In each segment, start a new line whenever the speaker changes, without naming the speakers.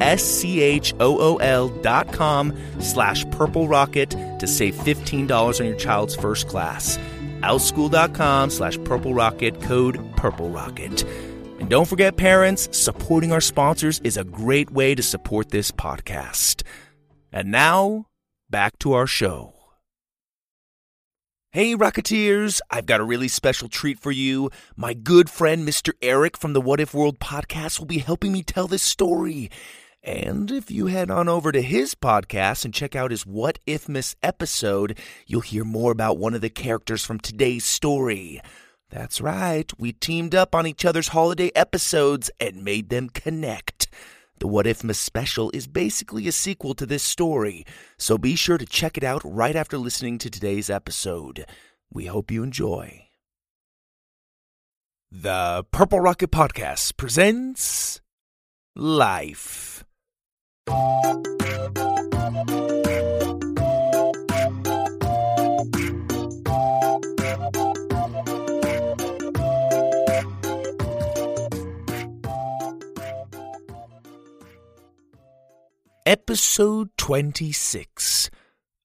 S-C-H-O-O-L dot com slash purple rocket to save $15 on your child's first class. Outschool.com slash purple rocket code purple rocket. And don't forget, parents, supporting our sponsors is a great way to support this podcast. And now, back to our show. Hey, Rocketeers, I've got a really special treat for you. My good friend, Mr. Eric from the What If World podcast, will be helping me tell this story. And if you head on over to his podcast and check out his What Ifmas episode, you'll hear more about one of the characters from today's story. That's right, we teamed up on each other's holiday episodes and made them connect. The What Ifmas special is basically a sequel to this story, so be sure to check it out right after listening to today's episode. We hope you enjoy. The Purple Rocket Podcast presents Life. Episode 26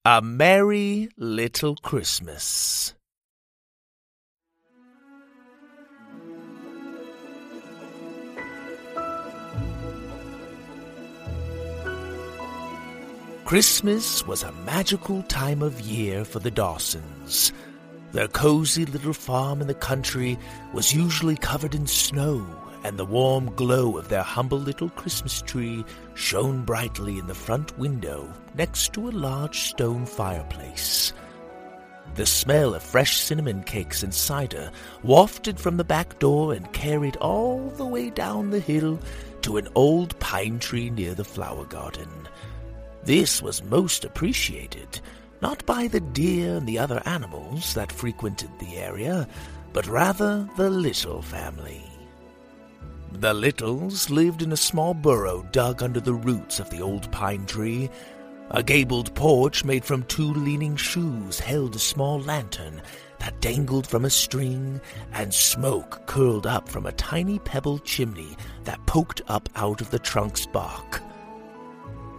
A Merry Little Christmas. Christmas was a magical time of year for the Dawsons. Their cozy little farm in the country was usually covered in snow, and the warm glow of their humble little Christmas tree shone brightly in the front window next to a large stone fireplace. The smell of fresh cinnamon cakes and cider wafted from the back door and carried all the way down the hill to an old pine tree near the flower garden. This was most appreciated, not by the deer and the other animals that frequented the area, but rather the Little family. The Littles lived in a small burrow dug under the roots of the old pine tree. A gabled porch made from two leaning shoes held a small lantern that dangled from a string, and smoke curled up from a tiny pebble chimney that poked up out of the trunk's bark.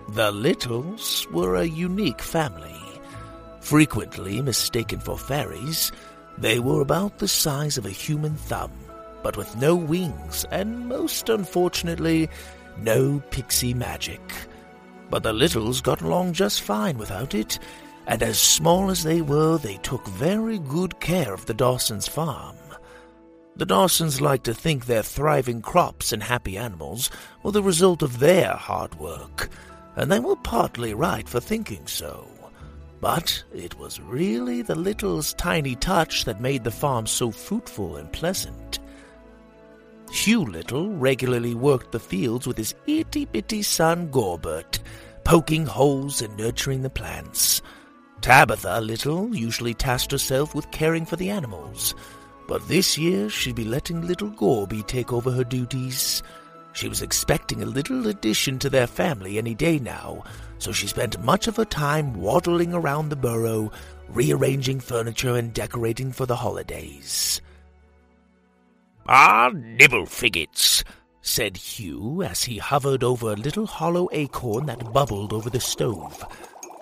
The Littles were a unique family. Frequently mistaken for fairies, they were about the size of a human thumb, but with no wings and, most unfortunately, no pixie magic. But the Littles got along just fine without it, and as small as they were, they took very good care of the Dawsons' farm. The Dawsons liked to think their thriving crops and happy animals were the result of their hard work, and they were partly right for thinking so. But it was really the Littles' tiny touch that made the farm so fruitful and pleasant. Hugh Little regularly worked the fields with his itty bitty son Gorbert, poking holes and nurturing the plants. Tabitha Little usually tasked herself with caring for the animals, but this year she'd be letting little Gorby take over her duties. She was expecting a little addition to their family any day now, so she spent much of her time waddling around the burrow, rearranging furniture and decorating for the holidays. Ah, nibble figgits, said Hugh as he hovered over a little hollow acorn that bubbled over the stove.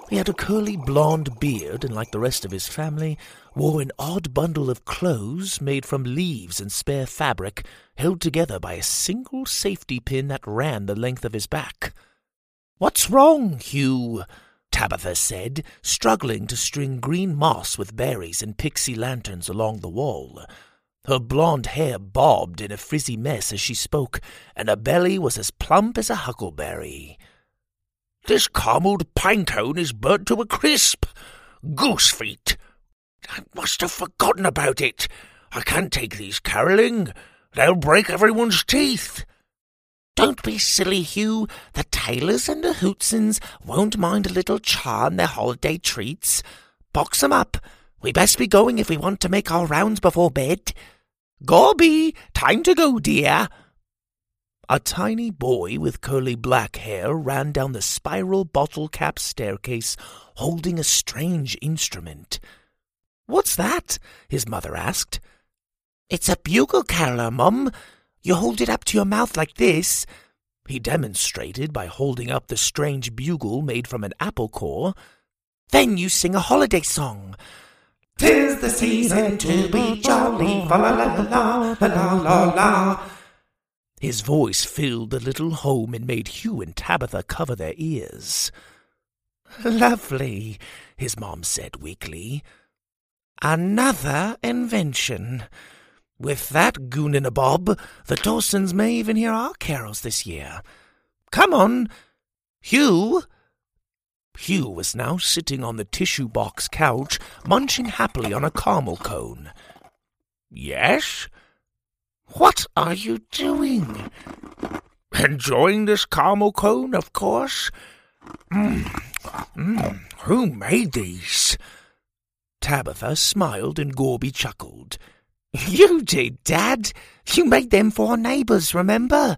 He had a curly blond beard, and like the rest of his family, wore an odd bundle of clothes made from leaves and spare fabric, held together by a single safety pin that ran the length of his back. What's wrong, Hugh? Tabitha said, struggling to string green moss with berries and pixie lanterns along the wall. Her blonde hair bobbed in a frizzy mess as she spoke, and her belly was as plump as a huckleberry. This caramelled pinecone is burnt to a crisp. Goose feet. I must have forgotten about it. I can't take these carolling. They'll break everyone's teeth. Don't be silly, Hugh. The Taylors and the Hootsons won't mind a little char in their holiday treats. Box 'em up. We best be going if we want to make our rounds before bed. Gorby, time to go, dear. A tiny boy with curly black hair ran down the spiral bottle cap staircase holding a strange instrument. What's that? his mother asked. It's a bugle caroler, Mum. You hold it up to your mouth like this. He demonstrated by holding up the strange bugle made from an apple core. Then you sing a holiday song. Tis the season to be jolly, fa la la la la la la la. His voice filled the little home and made Hugh and Tabitha cover their ears. Lovely, his mom said weakly. Another invention. With that goon in a bob, the Dawsons may even hear our carols this year. Come on, Hugh. Hugh was now sitting on the tissue box couch, munching happily on a caramel cone. Yes? What are you doing? Enjoying this caramel cone, of course. Mm. Mm. Who made these? Tabitha smiled and Gorby chuckled. You did, Dad. You made them for our neighbours, remember?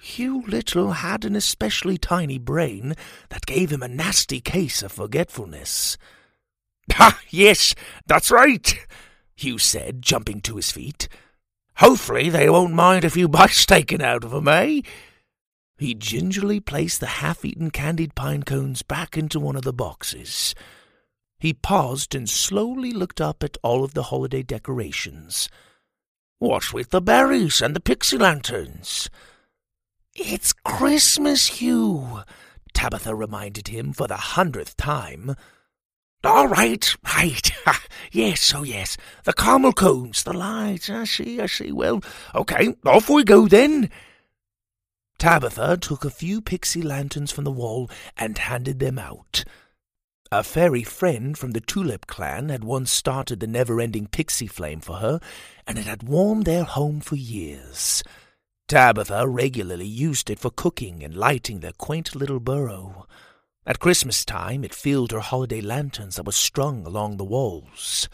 Hugh Little had an especially tiny brain that gave him a nasty case of forgetfulness. Ah, yes, that's right, Hugh said, jumping to his feet. Hopefully they won't mind a few bites taken out of 'em, eh? He gingerly placed the half-eaten candied pine cones back into one of the boxes. He paused and slowly looked up at all of the holiday decorations. What's with the berries and the pixie lanterns? It's Christmas, Hugh, Tabitha reminded him for the hundredth time. All right, right. yes, oh yes. The caramel cones, the lights. I see, I see. Well, okay, off we go then. Tabitha took a few pixie lanterns from the wall and handed them out. A fairy friend from the Tulip clan had once started the never-ending pixie flame for her, and it had warmed their home for years. Tabitha regularly used it for cooking and lighting their quaint little burrow. At Christmas time, it filled her holiday lanterns that were strung along the walls.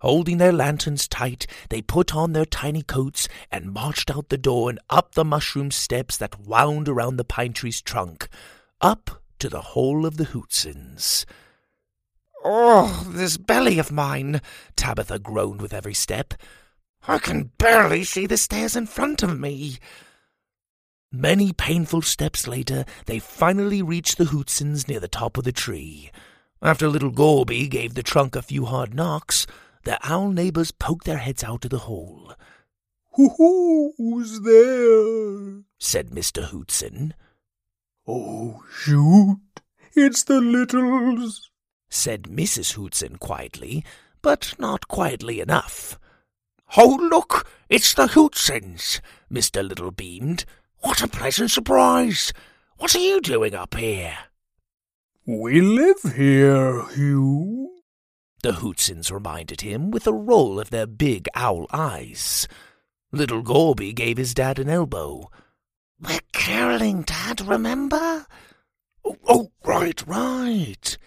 Holding their lanterns tight, they put on their tiny coats and marched out the door and up the mushroom steps that wound around the pine tree's trunk, up to the hole of the Hootsons. Oh, this belly of mine, Tabitha groaned with every step. I can barely see the stairs in front of me. Many painful steps later, they finally reached the Hootsons near the top of the tree. After little Gorby gave the trunk a few hard knocks, the owl neighbors poked their heads out of the hole.
Who's there?
said Mr. Hootson.
Oh, shoot! It's the Littles,
said Mrs. Hootson quietly, but not quietly enough. Oh, look! It's the Hootsons, Mr. Little beamed. What a pleasant surprise! What are you doing up here?
We live here, Hugh.
The Hootsons reminded him with a roll of their big owl eyes. Little Gorby gave his dad an elbow. We're caroling, Dad, remember? Oh, oh, right, right.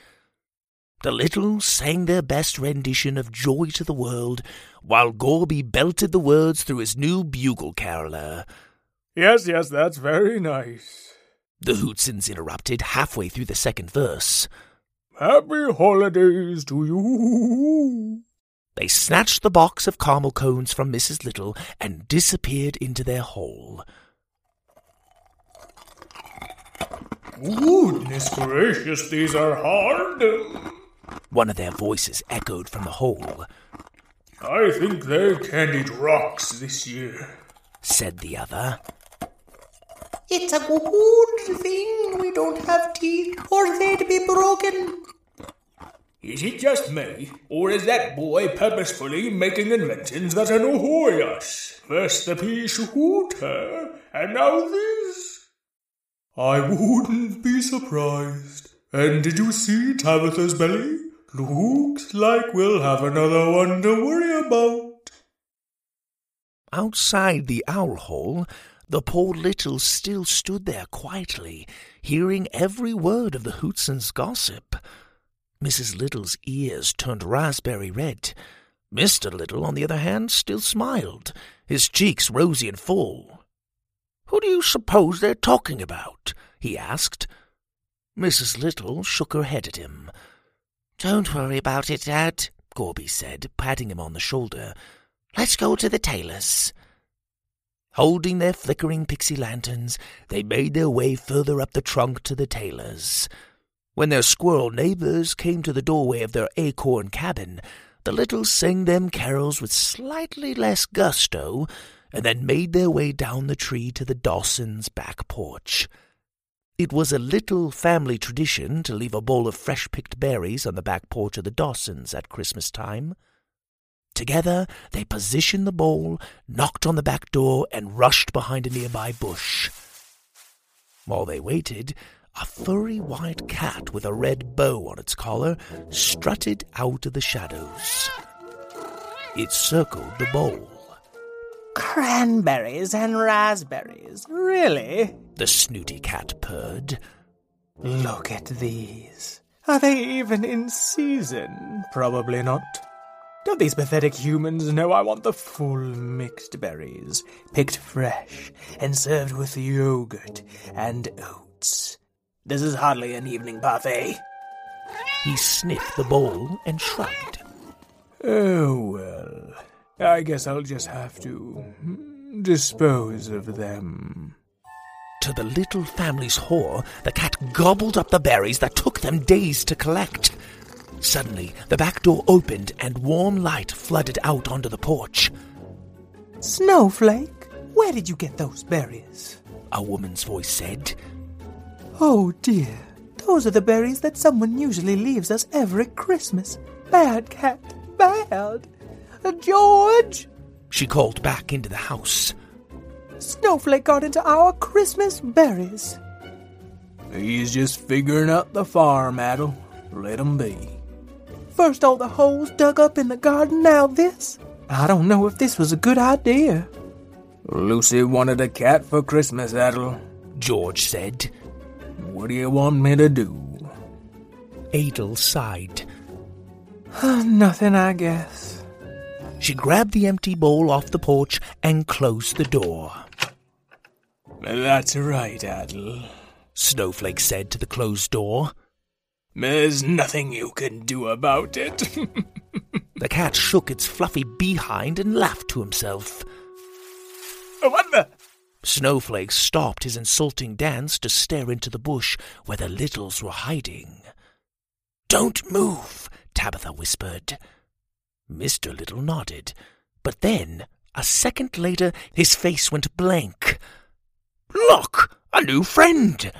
The Littles sang their best rendition of Joy to the World, while Gorby belted the words through his new bugle caroler.
Yes, yes, that's very nice.
The Hootsons interrupted halfway through the second verse.
Happy holidays to you.
They snatched the box of caramel cones from Mrs. Little and disappeared into their hole.
Goodness gracious, these are hard.
One of their voices echoed from the hole.
I think they candied rocks this year,
said the other.
It's a good thing we don't have teeth, or they'd be broken.
Is it just me, or is that boy purposefully making inventions that annoy us? First the pea shooter, and now this? I wouldn't be surprised. And did you see Tabitha's belly? Looks like we'll have another one to worry about.
Outside the owl hole, the poor little still stood there quietly, hearing every word of the Hootsons' gossip. Mrs. Little's ears turned raspberry red. Mr. Little, on the other hand, still smiled, his cheeks rosy and full. Who do you suppose they're talking about? he asked. Mrs. Little shook her head at him. Don't worry about it, Dad, Gorby said, patting him on the shoulder. Let's go to the Taylors'. Holding their flickering pixie lanterns, they made their way further up the trunk to the Taylors'. When their squirrel neighbors came to the doorway of their acorn cabin, the Littles sang them carols with slightly less gusto, and then made their way down the tree to the Dawsons' back porch. It was a little family tradition to leave a bowl of fresh picked berries on the back porch of the Dawsons at Christmas time. Together, they positioned the bowl, knocked on the back door, and rushed behind a nearby bush. While they waited, a furry white cat with a red bow on its collar strutted out of the shadows. It circled the bowl.
Cranberries and raspberries, really?
The snooty cat purred.
Look at these. Are they even in season? Probably not. Don't these pathetic humans know I want the full mixed berries, picked fresh and served with yogurt and oats? This is hardly an evening parfait.
He sniffed the bowl and shrugged.
Oh, well, I guess I'll just have to hmm, dispose of them.
To the little family's horror, the cat gobbled up the berries that took them days to collect. Suddenly, the back door opened and warm light flooded out onto the porch.
Snowflake, where did you get those berries?
A woman's voice said.
Oh dear, those are the berries that someone usually leaves us every Christmas. Bad cat, bad. George!
She called back into the house.
Snowflake got into our Christmas berries.
He's just figuring out the farm, Adel. Let him be.
First all the holes dug up in the garden, now this. I don't know if this was a good idea.
Lucy wanted a cat for Christmas, Adel,
George said.
What do you want me to do?
Adel sighed.
Nothing, I guess.
She grabbed the empty bowl off the porch and closed the door.
That's right, Adel,
Snowflake said to the closed door.
There's nothing you can do about it.
the cat shook its fluffy behind and laughed to himself.
What the?
Snowflake stopped his insulting dance to stare into the bush where the littles were hiding. Don't move, Tabitha whispered. Mr. Little nodded, but then, a second later, his face went blank. Look, a new friend!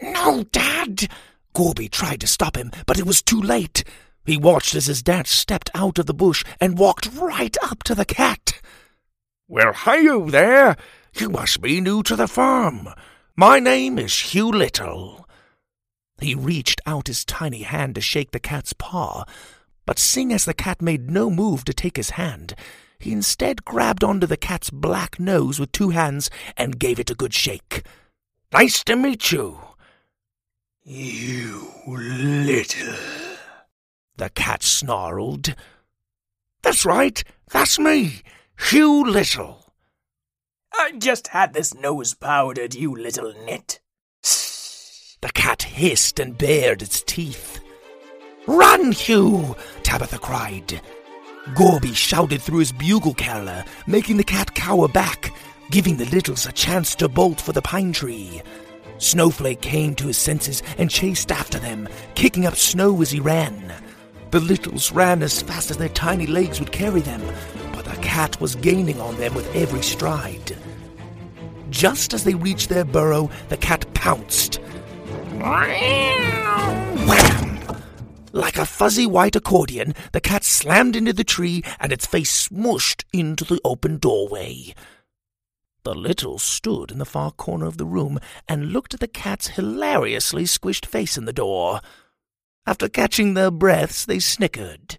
No, Dad! Gorby tried to stop him, but it was too late. He watched as his dad stepped out of the bush and walked right up to the cat. Well, hi there! You must be new to the farm. My name is Hugh Little. He reached out his tiny hand to shake the cat's paw, but seeing as the cat made no move to take his hand, he instead grabbed onto the cat's black nose with two hands and gave it a good shake. Nice to meet you.
You little.
The cat snarled. That's right, that's me, Hugh Little.
I just had this nose powdered, you little nit.
The cat hissed and bared its teeth. Run, Hugh! Tabitha cried. Gorby shouted through his bugle caroler, making the cat cower back, giving the littles a chance to bolt for the pine tree. Snowflake came to his senses and chased after them, kicking up snow as he ran. The littles ran as fast as their tiny legs would carry them, but the cat was gaining on them with every stride. Just as they reached their burrow, the cat pounced. Like a fuzzy white accordion, the cat slammed into the tree and its face smushed into the open doorway. The littles stood in the far corner of the room and looked at the cat's hilariously squished face in the door. After catching their breaths, they snickered.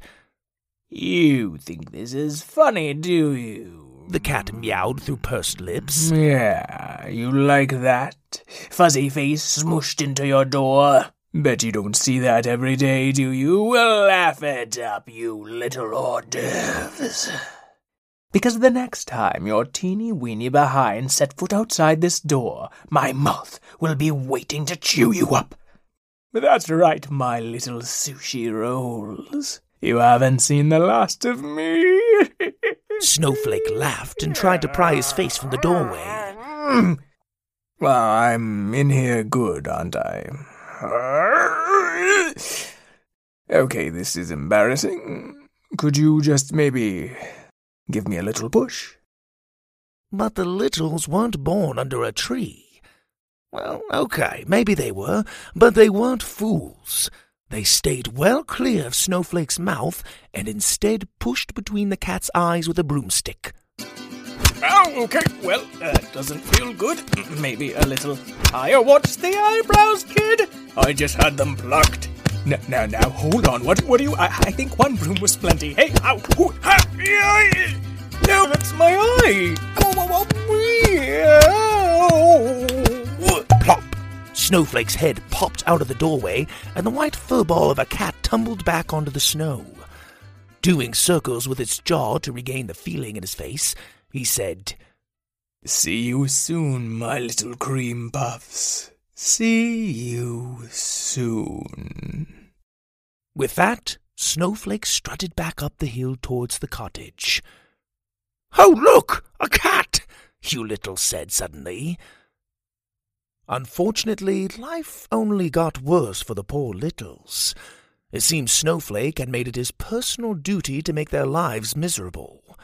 You think this is funny, do you?
The cat meowed through pursed lips.
Yeah, you like that? Fuzzy face smushed into your door. Bet you don't see that every day, do you? Well, laugh it up, you little hors d'oeuvres. Because the next time your teeny weeny behind set foot outside this door, my mouth will be waiting to chew you up. That's right, my little sushi rolls. You haven't seen the last of me.
Snowflake laughed and tried to pry his face from the doorway. Mm.
Well, I'm in here good, aren't I? Okay, this is embarrassing. Could you just maybe give me a little push?
But the littles weren't born under a tree. Well, okay, maybe they were, but they weren't fools. They stayed well clear of Snowflake's mouth and instead pushed between the cat's eyes with a broomstick.
Oh, okay. Well, that doesn't feel good. Maybe a little higher. What's the eyebrows, kid? I just had them plucked. Now, now, now, hold on. What, what do you? I, I think one broom was plenty. Hey, ow! Ooh, ha, yeah, no, that's my eye. Oh, oh, oh,
oh. Plop! Snowflake's head popped out of the doorway, and the white fur ball of a cat tumbled back onto the snow. Doing circles with its jaw to regain the feeling in his face, he said,
See you soon, my little cream puffs. See you soon.
With that, Snowflake strutted back up the hill towards the cottage. Oh, look! A cat! Hugh Little said suddenly. Unfortunately, life only got worse for the poor Littles. It seems Snowflake had made it his personal duty to make their lives miserable.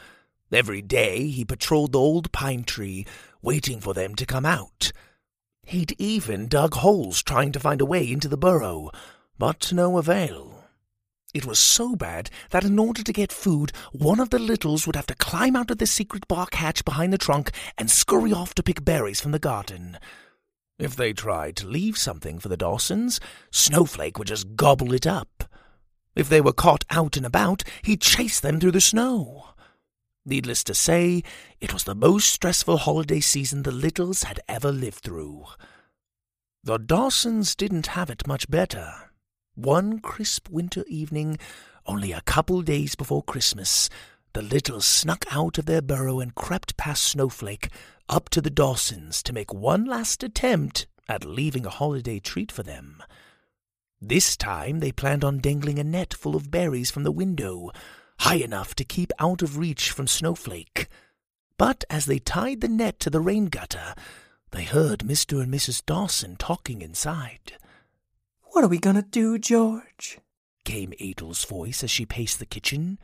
Every day he patrolled the old pine tree, waiting for them to come out. He'd even dug holes trying to find a way into the burrow, but to no avail. It was so bad that in order to get food, one of the littles would have to climb out of the secret bark hatch behind the trunk and scurry off to pick berries from the garden. If they tried to leave something for the Dawsons, Snowflake would just gobble it up. If they were caught out and about, he'd chase them through the snow. Needless to say, it was the most stressful holiday season the Littles had ever lived through. The Dawsons didn't have it much better. One crisp winter evening, only a couple days before Christmas, the Littles snuck out of their burrow and crept past Snowflake, up to the Dawsons to make one last attempt at leaving a holiday treat for them. This time they planned on dangling a net full of berries from the window, high enough to keep out of reach from Snowflake. But as they tied the net to the rain gutter, they heard Mr. and Mrs. Dawson talking inside.
What are we going to do, George?
came Adel's voice as she paced the kitchen.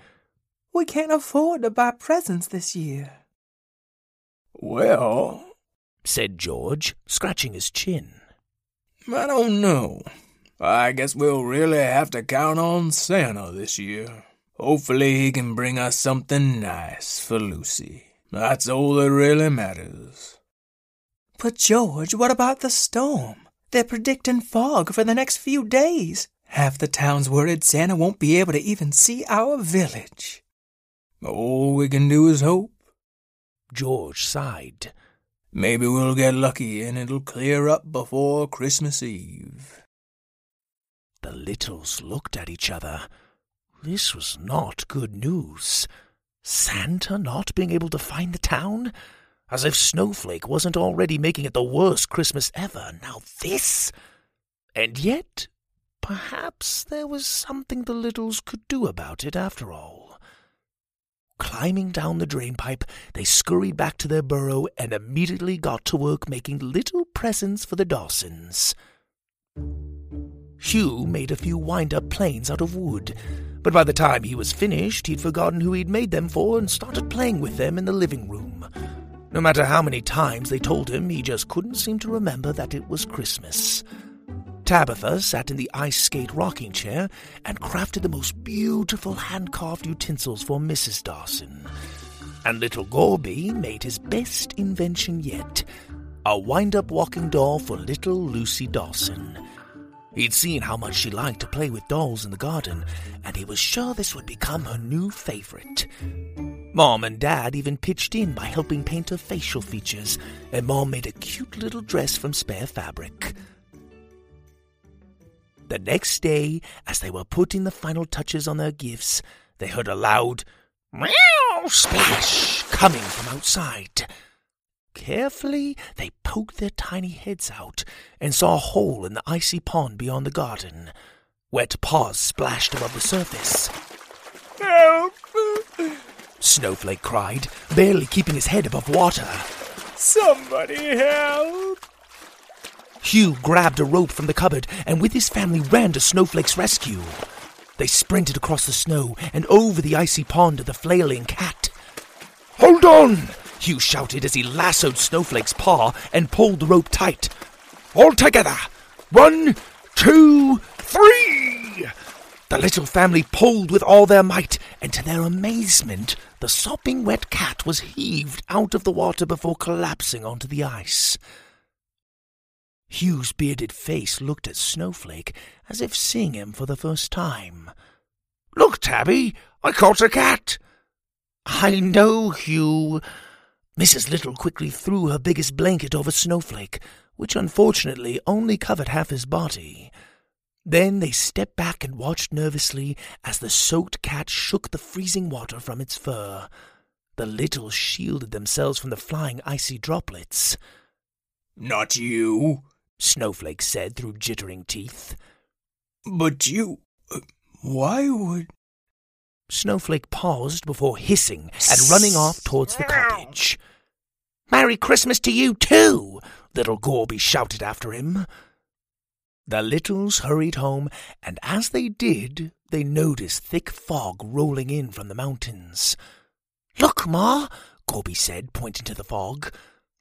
We can't afford to buy presents this year.
Well,
said George, scratching his chin.
I don't know. I guess we'll really have to count on Santa this year. Hopefully he can bring us something nice for Lucy. That's all that really matters.
But George, what about the storm? They're predicting fog for the next few days. Half the town's worried Santa won't be able to even see our village.
All we can do is hope.
George sighed.
Maybe we'll get lucky and it'll clear up before Christmas Eve.
The Littles looked at each other. This was not good news. Santa not being able to find the town? As if Snowflake wasn't already making it the worst Christmas ever. Now this? And yet, perhaps there was something the Littles could do about it after all. Climbing down the drainpipe, they scurried back to their burrow and immediately got to work making little presents for the Dawsons. Hugh made a few wind up planes out of wood, but by the time he was finished, he'd forgotten who he'd made them for and started playing with them in the living room. No matter how many times they told him, he just couldn't seem to remember that it was Christmas. Tabitha sat in the ice skate rocking chair and crafted the most beautiful hand carved utensils for Mrs. Dawson. And little Gorby made his best invention yet a wind up walking doll for little Lucy Dawson. He'd seen how much she liked to play with dolls in the garden, and he was sure this would become her new favorite. Mom and Dad even pitched in by helping paint her facial features, and Mom made a cute little dress from spare fabric. The next day, as they were putting the final touches on their gifts, they heard a loud meow splash coming from outside. Carefully, they poked their tiny heads out and saw a hole in the icy pond beyond the garden. Wet paws splashed above the surface.
Help!
Snowflake cried, barely keeping his head above water.
Somebody help!
Hugh grabbed a rope from the cupboard and with his family ran to Snowflake's rescue. They sprinted across the snow and over the icy pond to the flailing cat. Hold on! Hugh shouted as he lassoed Snowflake's paw and pulled the rope tight. All together! One, two, three! The little family pulled with all their might, and to their amazement, the sopping wet cat was heaved out of the water before collapsing onto the ice. Hugh's bearded face looked at Snowflake as if seeing him for the first time. Look, Tabby, I caught a cat. I know, Hugh. Mrs. Little quickly threw her biggest blanket over Snowflake, which unfortunately only covered half his body. Then they stepped back and watched nervously as the soaked cat shook the freezing water from its fur. The Littles shielded themselves from the flying icy droplets.
Not you,
Snowflake said through jittering teeth.
But you. Uh, why would.
Snowflake paused before hissing and running off towards the cottage. Merry Christmas to you, too! Little Gorby shouted after him. The Littles hurried home, and as they did, they noticed thick fog rolling in from the mountains. Look, Ma, Gorby said, pointing to the fog.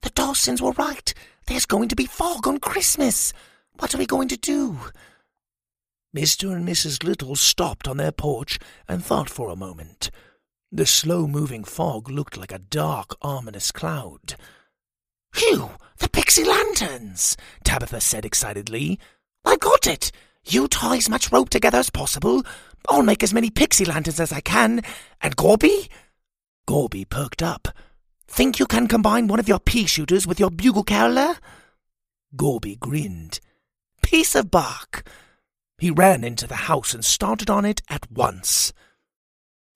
The Dawsons were right. There's going to be fog on Christmas. What are we going to do? Mr. and Mrs. Little stopped on their porch and thought for a moment. The slow moving fog looked like a dark, ominous cloud. Phew! The pixie lanterns! Tabitha said excitedly. I got it! You tie as much rope together as possible. I'll make as many pixie lanterns as I can. And Gorby? Gorby perked up. Think you can combine one of your pea shooters with your bugle caroler? Gorby grinned. Piece of bark! He ran into the house and started on it at once.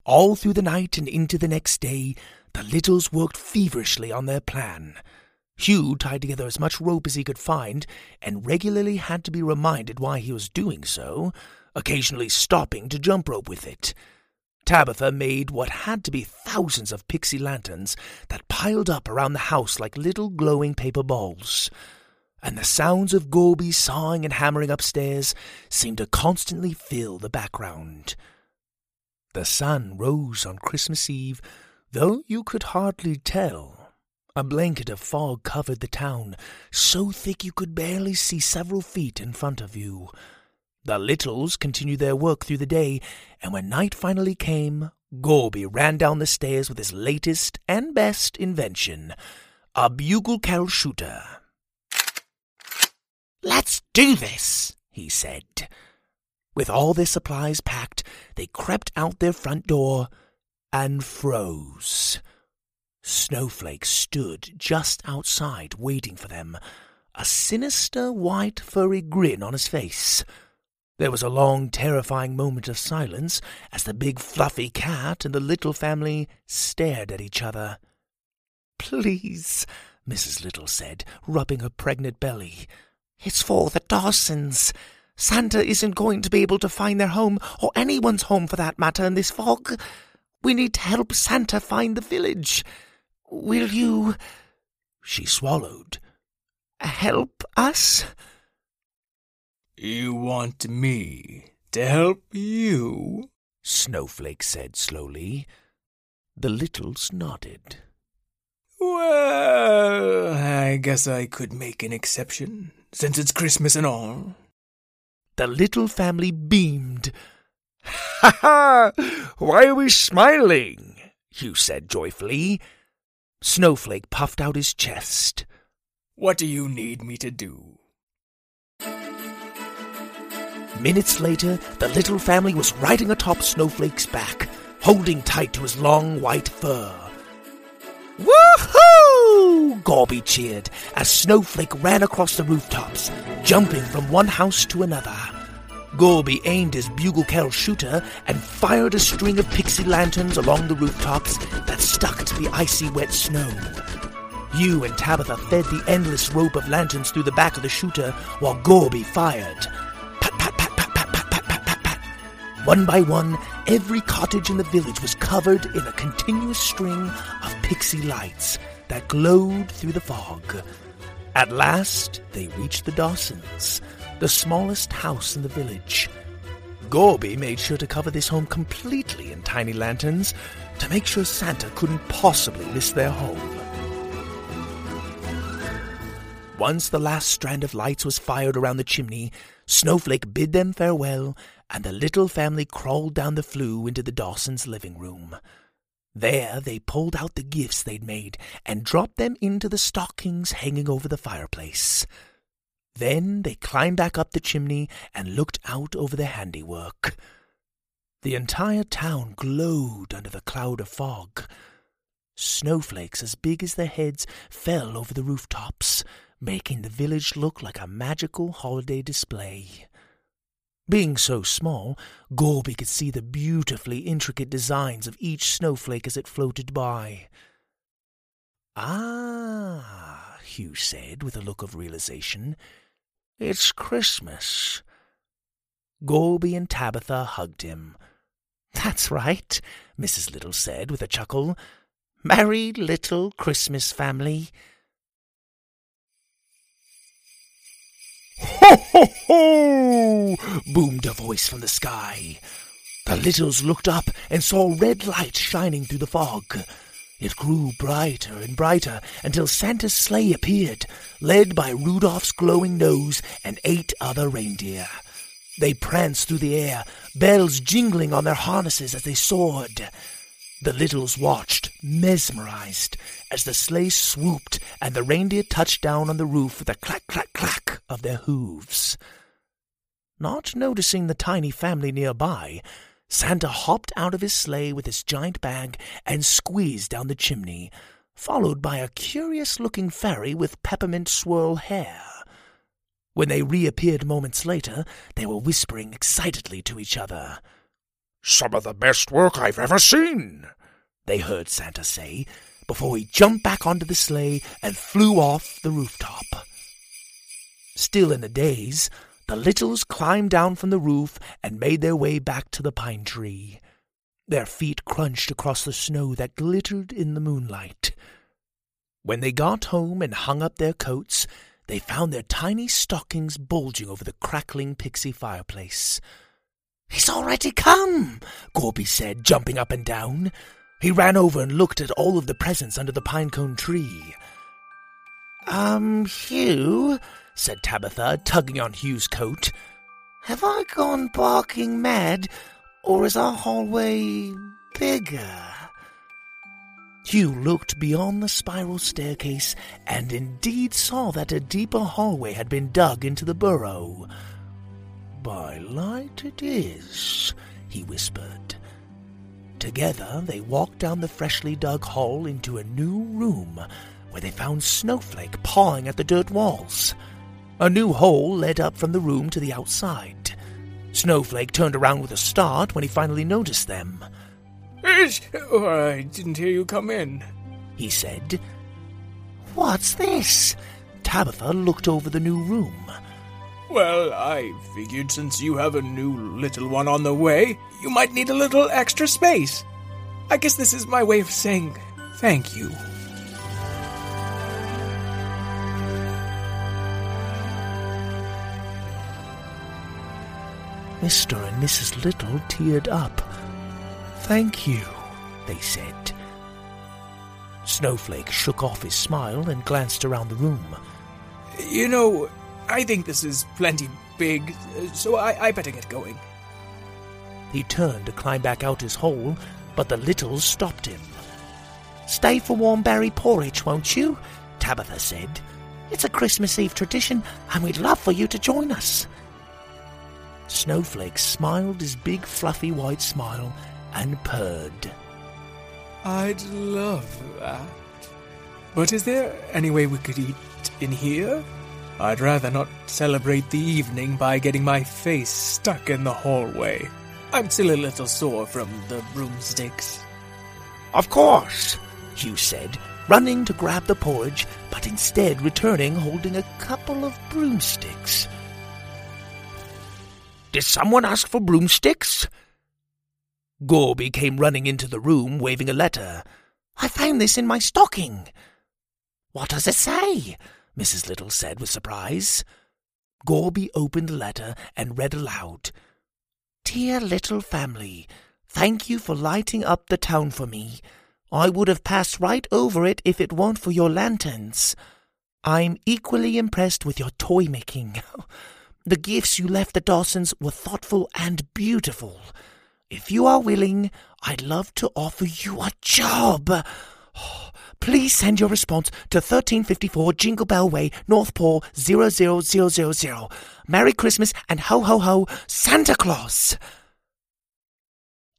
All through the night and into the next day, the Littles worked feverishly on their plan. Hugh tied together as much rope as he could find and regularly had to be reminded why he was doing so, occasionally stopping to jump rope with it. Tabitha made what had to be thousands of pixie lanterns that piled up around the house like little glowing paper balls. And the sounds of Gorby sawing and hammering upstairs seemed to constantly fill the background. The sun rose on Christmas Eve, though you could hardly tell. A blanket of fog covered the town, so thick you could barely see several feet in front of you. The Littles continued their work through the day, and when night finally came, Gorby ran down the stairs with his latest and best invention a bugle carol shooter. Let's do this, he said. With all their supplies packed, they crept out their front door and froze. Snowflake stood just outside waiting for them, a sinister white furry grin on his face. There was a long, terrifying moment of silence as the big fluffy cat and the little family stared at each other. Please, Mrs. Little said, rubbing her pregnant belly. It's for the Dawsons. Santa isn't going to be able to find their home, or anyone's home for that matter, in this fog. We need to help Santa find the village. Will you. She swallowed. Help us?
You want me to help you?
Snowflake said slowly. The Littles nodded.
Well, I guess I could make an exception, since it's Christmas and all.
The little family beamed. Ha ha! Why are we smiling? Hugh said joyfully. Snowflake puffed out his chest.
What do you need me to do?
Minutes later, the little family was riding atop Snowflake's back, holding tight to his long white fur. Woohoo! Gorby cheered as Snowflake ran across the rooftops, jumping from one house to another. Gorby aimed his bugle carol shooter and fired a string of pixie lanterns along the rooftops that stuck to the icy wet snow. Hugh and Tabitha fed the endless rope of lanterns through the back of the shooter while Gorby fired. Pat, pat, pat, pat, pat, pat, pat, pat, pat, pat. One by one, every cottage in the village was covered in a continuous string of pixie lights that glowed through the fog. At last, they reached the Dawsons, the smallest house in the village. Gorby made sure to cover this home completely in tiny lanterns to make sure Santa couldn't possibly miss their home. Once the last strand of lights was fired around the chimney, Snowflake bid them farewell, and the little family crawled down the flue into the Dawsons' living room. There they pulled out the gifts they'd made and dropped them into the stockings hanging over the fireplace. Then they climbed back up the chimney and looked out over their handiwork. The entire town glowed under the cloud of fog. Snowflakes as big as their heads fell over the rooftops, making the village look like a magical holiday display. Being so small, Gorby could see the beautifully intricate designs of each snowflake as it floated by. Ah, Hugh said with a look of realization. It's Christmas. Gorby and Tabitha hugged him. That's right, Mrs. Little said with a chuckle. Merry little Christmas family. Ho, ho, ho! boomed a voice from the sky. The Littles looked up and saw red light shining through the fog. It grew brighter and brighter until Santa's sleigh appeared, led by Rudolph's glowing nose and eight other reindeer. They pranced through the air, bells jingling on their harnesses as they soared. The Littles watched, mesmerized, as the sleigh swooped and the reindeer touched down on the roof with a clack, clack, clack of their hooves. Not noticing the tiny family nearby, Santa hopped out of his sleigh with his giant bag and squeezed down the chimney, followed by a curious-looking fairy with peppermint swirl hair. When they reappeared moments later, they were whispering excitedly to each other.
Some of the best work I've ever seen,
they heard Santa say, before he jumped back onto the sleigh and flew off the rooftop. Still in a daze, the Littles climbed down from the roof and made their way back to the pine tree. Their feet crunched across the snow that glittered in the moonlight. When they got home and hung up their coats, they found their tiny stockings bulging over the crackling pixie fireplace. He's already come, Gorby said, jumping up and down. He ran over and looked at all of the presents under the pinecone tree. Um, Hugh, said Tabitha, tugging on Hugh's coat. Have I gone barking mad, or is our hallway bigger? Hugh looked beyond the spiral staircase and indeed saw that a deeper hallway had been dug into the burrow. By light it is, he whispered. Together they walked down the freshly dug hall into a new room where they found Snowflake pawing at the dirt walls. A new hole led up from the room to the outside. Snowflake turned around with a start when he finally noticed them.
Oh, I didn't hear you come in,
he said. What's this? Tabitha looked over the new room.
Well, I figured since you have a new little one on the way, you might need a little extra space. I guess this is my way of saying thank you.
Mr. and Mrs. Little teared up. Thank you, they said. Snowflake shook off his smile and glanced around the room.
You know, I think this is plenty big, so I, I better get going.
He turned to climb back out his hole, but the Littles stopped him. Stay for warm berry porridge, won't you? Tabitha said. It's a Christmas Eve tradition, and we'd love for you to join us. Snowflake smiled his big fluffy white smile and purred.
I'd love that. But is there any way we could eat in here? I'd rather not celebrate the evening by getting my face stuck in the hallway. I'm still a little sore from the broomsticks.
Of course, Hugh said, running to grab the porridge, but instead returning holding a couple of broomsticks. Did someone ask for broomsticks? Gorby came running into the room, waving a letter. I found this in my stocking. What does it say? Mrs. Little said with surprise. Gorby opened the letter and read aloud. Dear little family, thank you for lighting up the town for me. I would have passed right over it if it weren't for your lanterns. I'm equally impressed with your toy making. The gifts you left the Dawsons were thoughtful and beautiful. If you are willing, I'd love to offer you a job. Please send your response to 1354 Jingle Bell Way, North Pole 00000. Merry Christmas and ho ho ho, Santa Claus!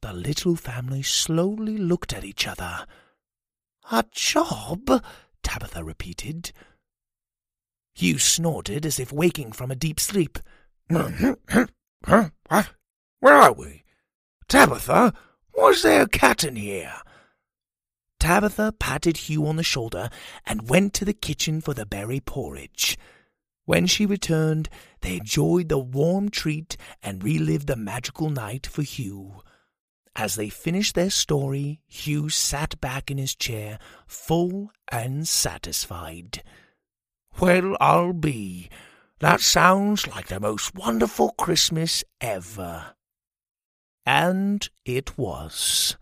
The little family slowly looked at each other. A job? Tabitha repeated. Hugh snorted as if waking from a deep sleep. huh? What? Where are we? Tabitha, was there a cat in here? Tabitha patted Hugh on the shoulder and went to the kitchen for the berry porridge. When she returned, they enjoyed the warm treat and relived the magical night for Hugh. As they finished their story, Hugh sat back in his chair, full and satisfied. Well, I'll be. That sounds like the most wonderful Christmas ever. And it was.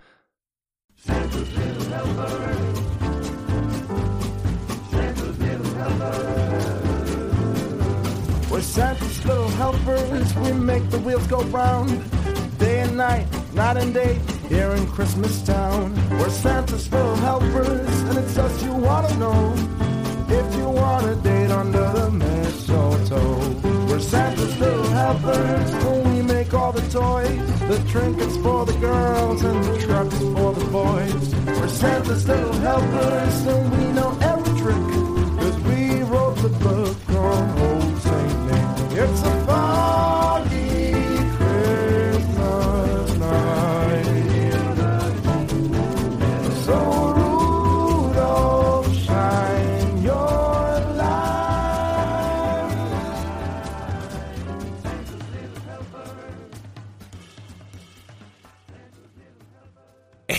We're Santa's little helpers. We make the wheels go round. Day and night, night and day, here in Christmas Town. We're Santa's little helpers, and it's us you want to know. If you want a date under the mistletoe, we're Santa's little helpers. Toys, the trinkets for the girls and the trucks for the boys. We're Santa's little helpers, and we know every trick. Cause we wrote the book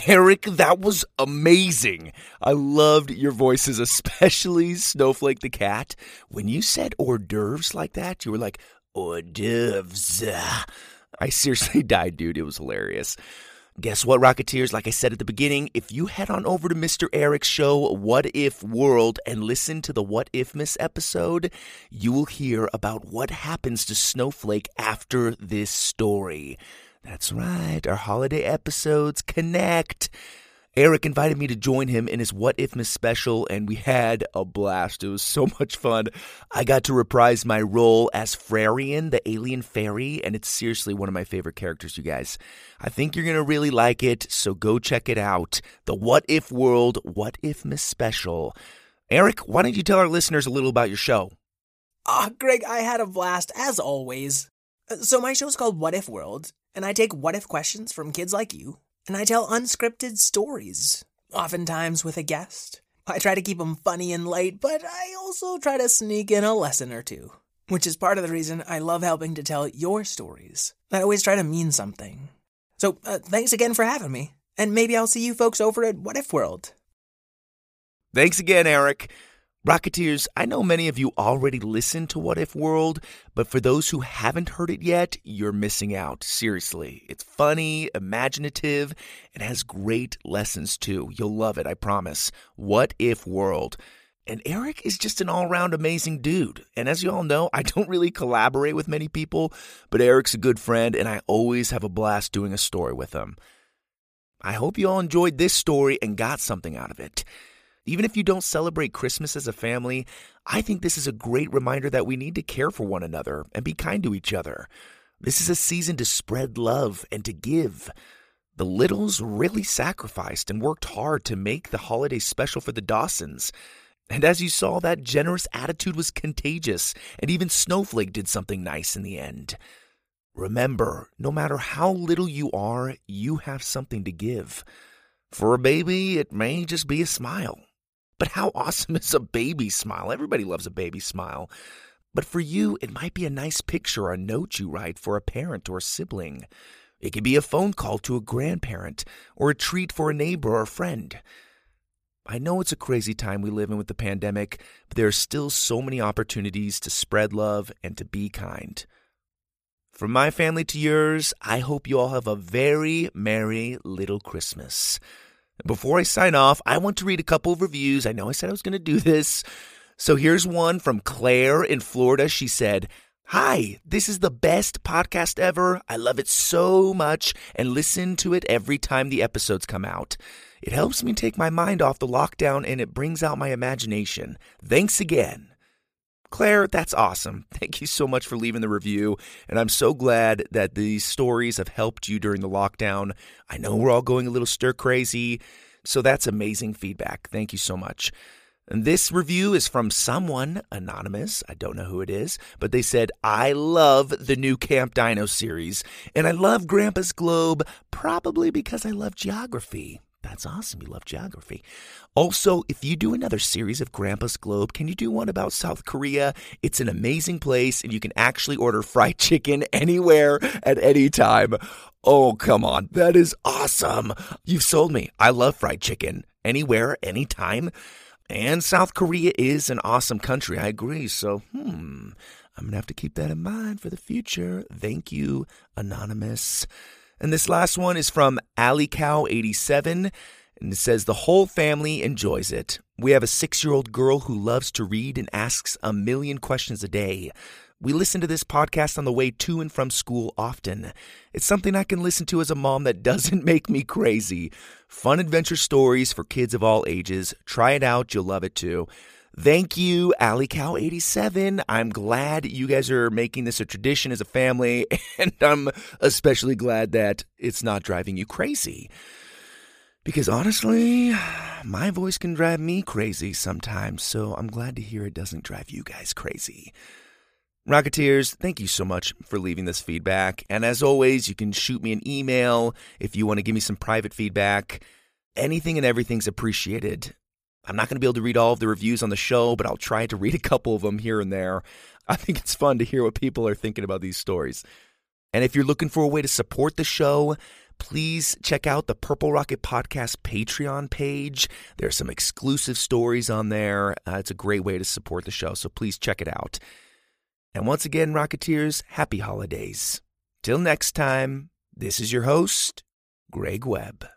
Eric, that was amazing. I loved your voices, especially Snowflake the cat. When you said hors d'oeuvres like that, you were like, hors d'oeuvres. I seriously died, dude. It was hilarious. Guess what, Rocketeers? Like I said at the beginning, if you head on over to Mr. Eric's show, What If World, and listen to the What Ifmas episode, you will hear about what happens to Snowflake after this story. That's right, our holiday episodes connect. Eric invited me to join him in his What Ifmas special, and we had a blast. It was so much fun. I got to reprise my role as Frarian, the alien fairy, and it's seriously one of my favorite characters, you guys. I think you're going to really like it, so go check it out. The What If World What Ifmas special. Eric, why don't you tell our listeners a little about your show?
Ah, Greg, I had a blast, as always. Uh, So, my show's called What If World, and I take what if questions from kids like you and I tell unscripted stories, oftentimes with a guest. I try to keep them funny and light, but I also try to sneak in a lesson or two, which is part of the reason I love helping to tell your stories. I always try to mean something. So, uh, thanks again for having me, and maybe I'll see you folks over at What If World.
Thanks again, Eric. Rocketeers, I know many of you already listen to What If World, but for those who haven't heard it yet, you're missing out. Seriously. It's funny, imaginative, and has great lessons too. You'll love it, I promise. What If World. And Eric is just an all around amazing dude. And as you all know, I don't really collaborate with many people, but Eric's a good friend, and I always have a blast doing a story with him. I hope you all enjoyed this story and got something out of it. Even if you don't celebrate Christmas as a family, I think this is a great reminder that we need to care for one another and be kind to each other. This is a season to spread love and to give. The Littles really sacrificed and worked hard to make the holiday special for the Dawsons. And as you saw, that generous attitude was contagious, and even Snowflake did something nice in the end. Remember, no matter how little you are, you have something to give. For a baby, it may just be a smile. But how awesome is a baby smile? Everybody loves a baby smile. But for you, it might be a nice picture or a note you write for a parent or a sibling. It could be a phone call to a grandparent or a treat for a neighbor or a friend. I know it's a crazy time we live in with the pandemic, but there are still so many opportunities to spread love and to be kind. From my family to yours, I hope you all have a very merry little Christmas. Before I sign off, I want to read a couple of reviews. I know I said I was going to do this. So here's one from Claire in Florida. She said, Hi, this is the best podcast ever. I love it so much and listen to it every time the episodes come out. It helps me take my mind off the lockdown and it brings out my imagination. Thanks again. Claire, that's awesome. Thank you so much for leaving the review. And I'm so glad that these stories have helped you during the lockdown. I know we're all going a little stir crazy. So that's amazing feedback. Thank you so much. And this review is from someone anonymous. I don't know who it is, but they said, I love the new Camp Dino series, and I love Grandpa's Globe probably because I love geography. That's awesome. You love geography. Also, if you do another series of Grandpa's Globe, can you do one about South Korea? It's an amazing place, and you can actually order fried chicken anywhere at any time. Oh, come on. That is awesome. You've sold me. I love fried chicken anywhere, anytime. And South Korea is an awesome country. I agree. So, hmm, I'm going to have to keep that in mind for the future. Thank you, Anonymous. And this last one is from AlleyCow87. And it says, The whole family enjoys it. We have a six year old girl who loves to read and asks a million questions a day. We listen to this podcast on the way to and from school often. It's something I can listen to as a mom that doesn't make me crazy. Fun adventure stories for kids of all ages. Try it out, you'll love it too. Thank you, Alley Cow 87. I'm glad you guys are making this a tradition as a family, and I'm especially glad that it's not driving you crazy. Because honestly, my voice can drive me crazy sometimes, so I'm glad to hear it doesn't drive you guys crazy. Rocketeers, thank you so much for leaving this feedback. And as always, you can shoot me an email if you want to give me some private feedback. Anything and everything's appreciated. I'm not going to be able to read all of the reviews on the show, but I'll try to read a couple of them here and there. I think it's fun to hear what people are thinking about these stories. And if you're looking for a way to support the show, please check out the Purple Rocket Podcast Patreon page. There are some exclusive stories on there. Uh, it's a great way to support the show, so please check it out. And once again, Rocketeers, happy holidays. Till next time, this is your host, Greg Webb.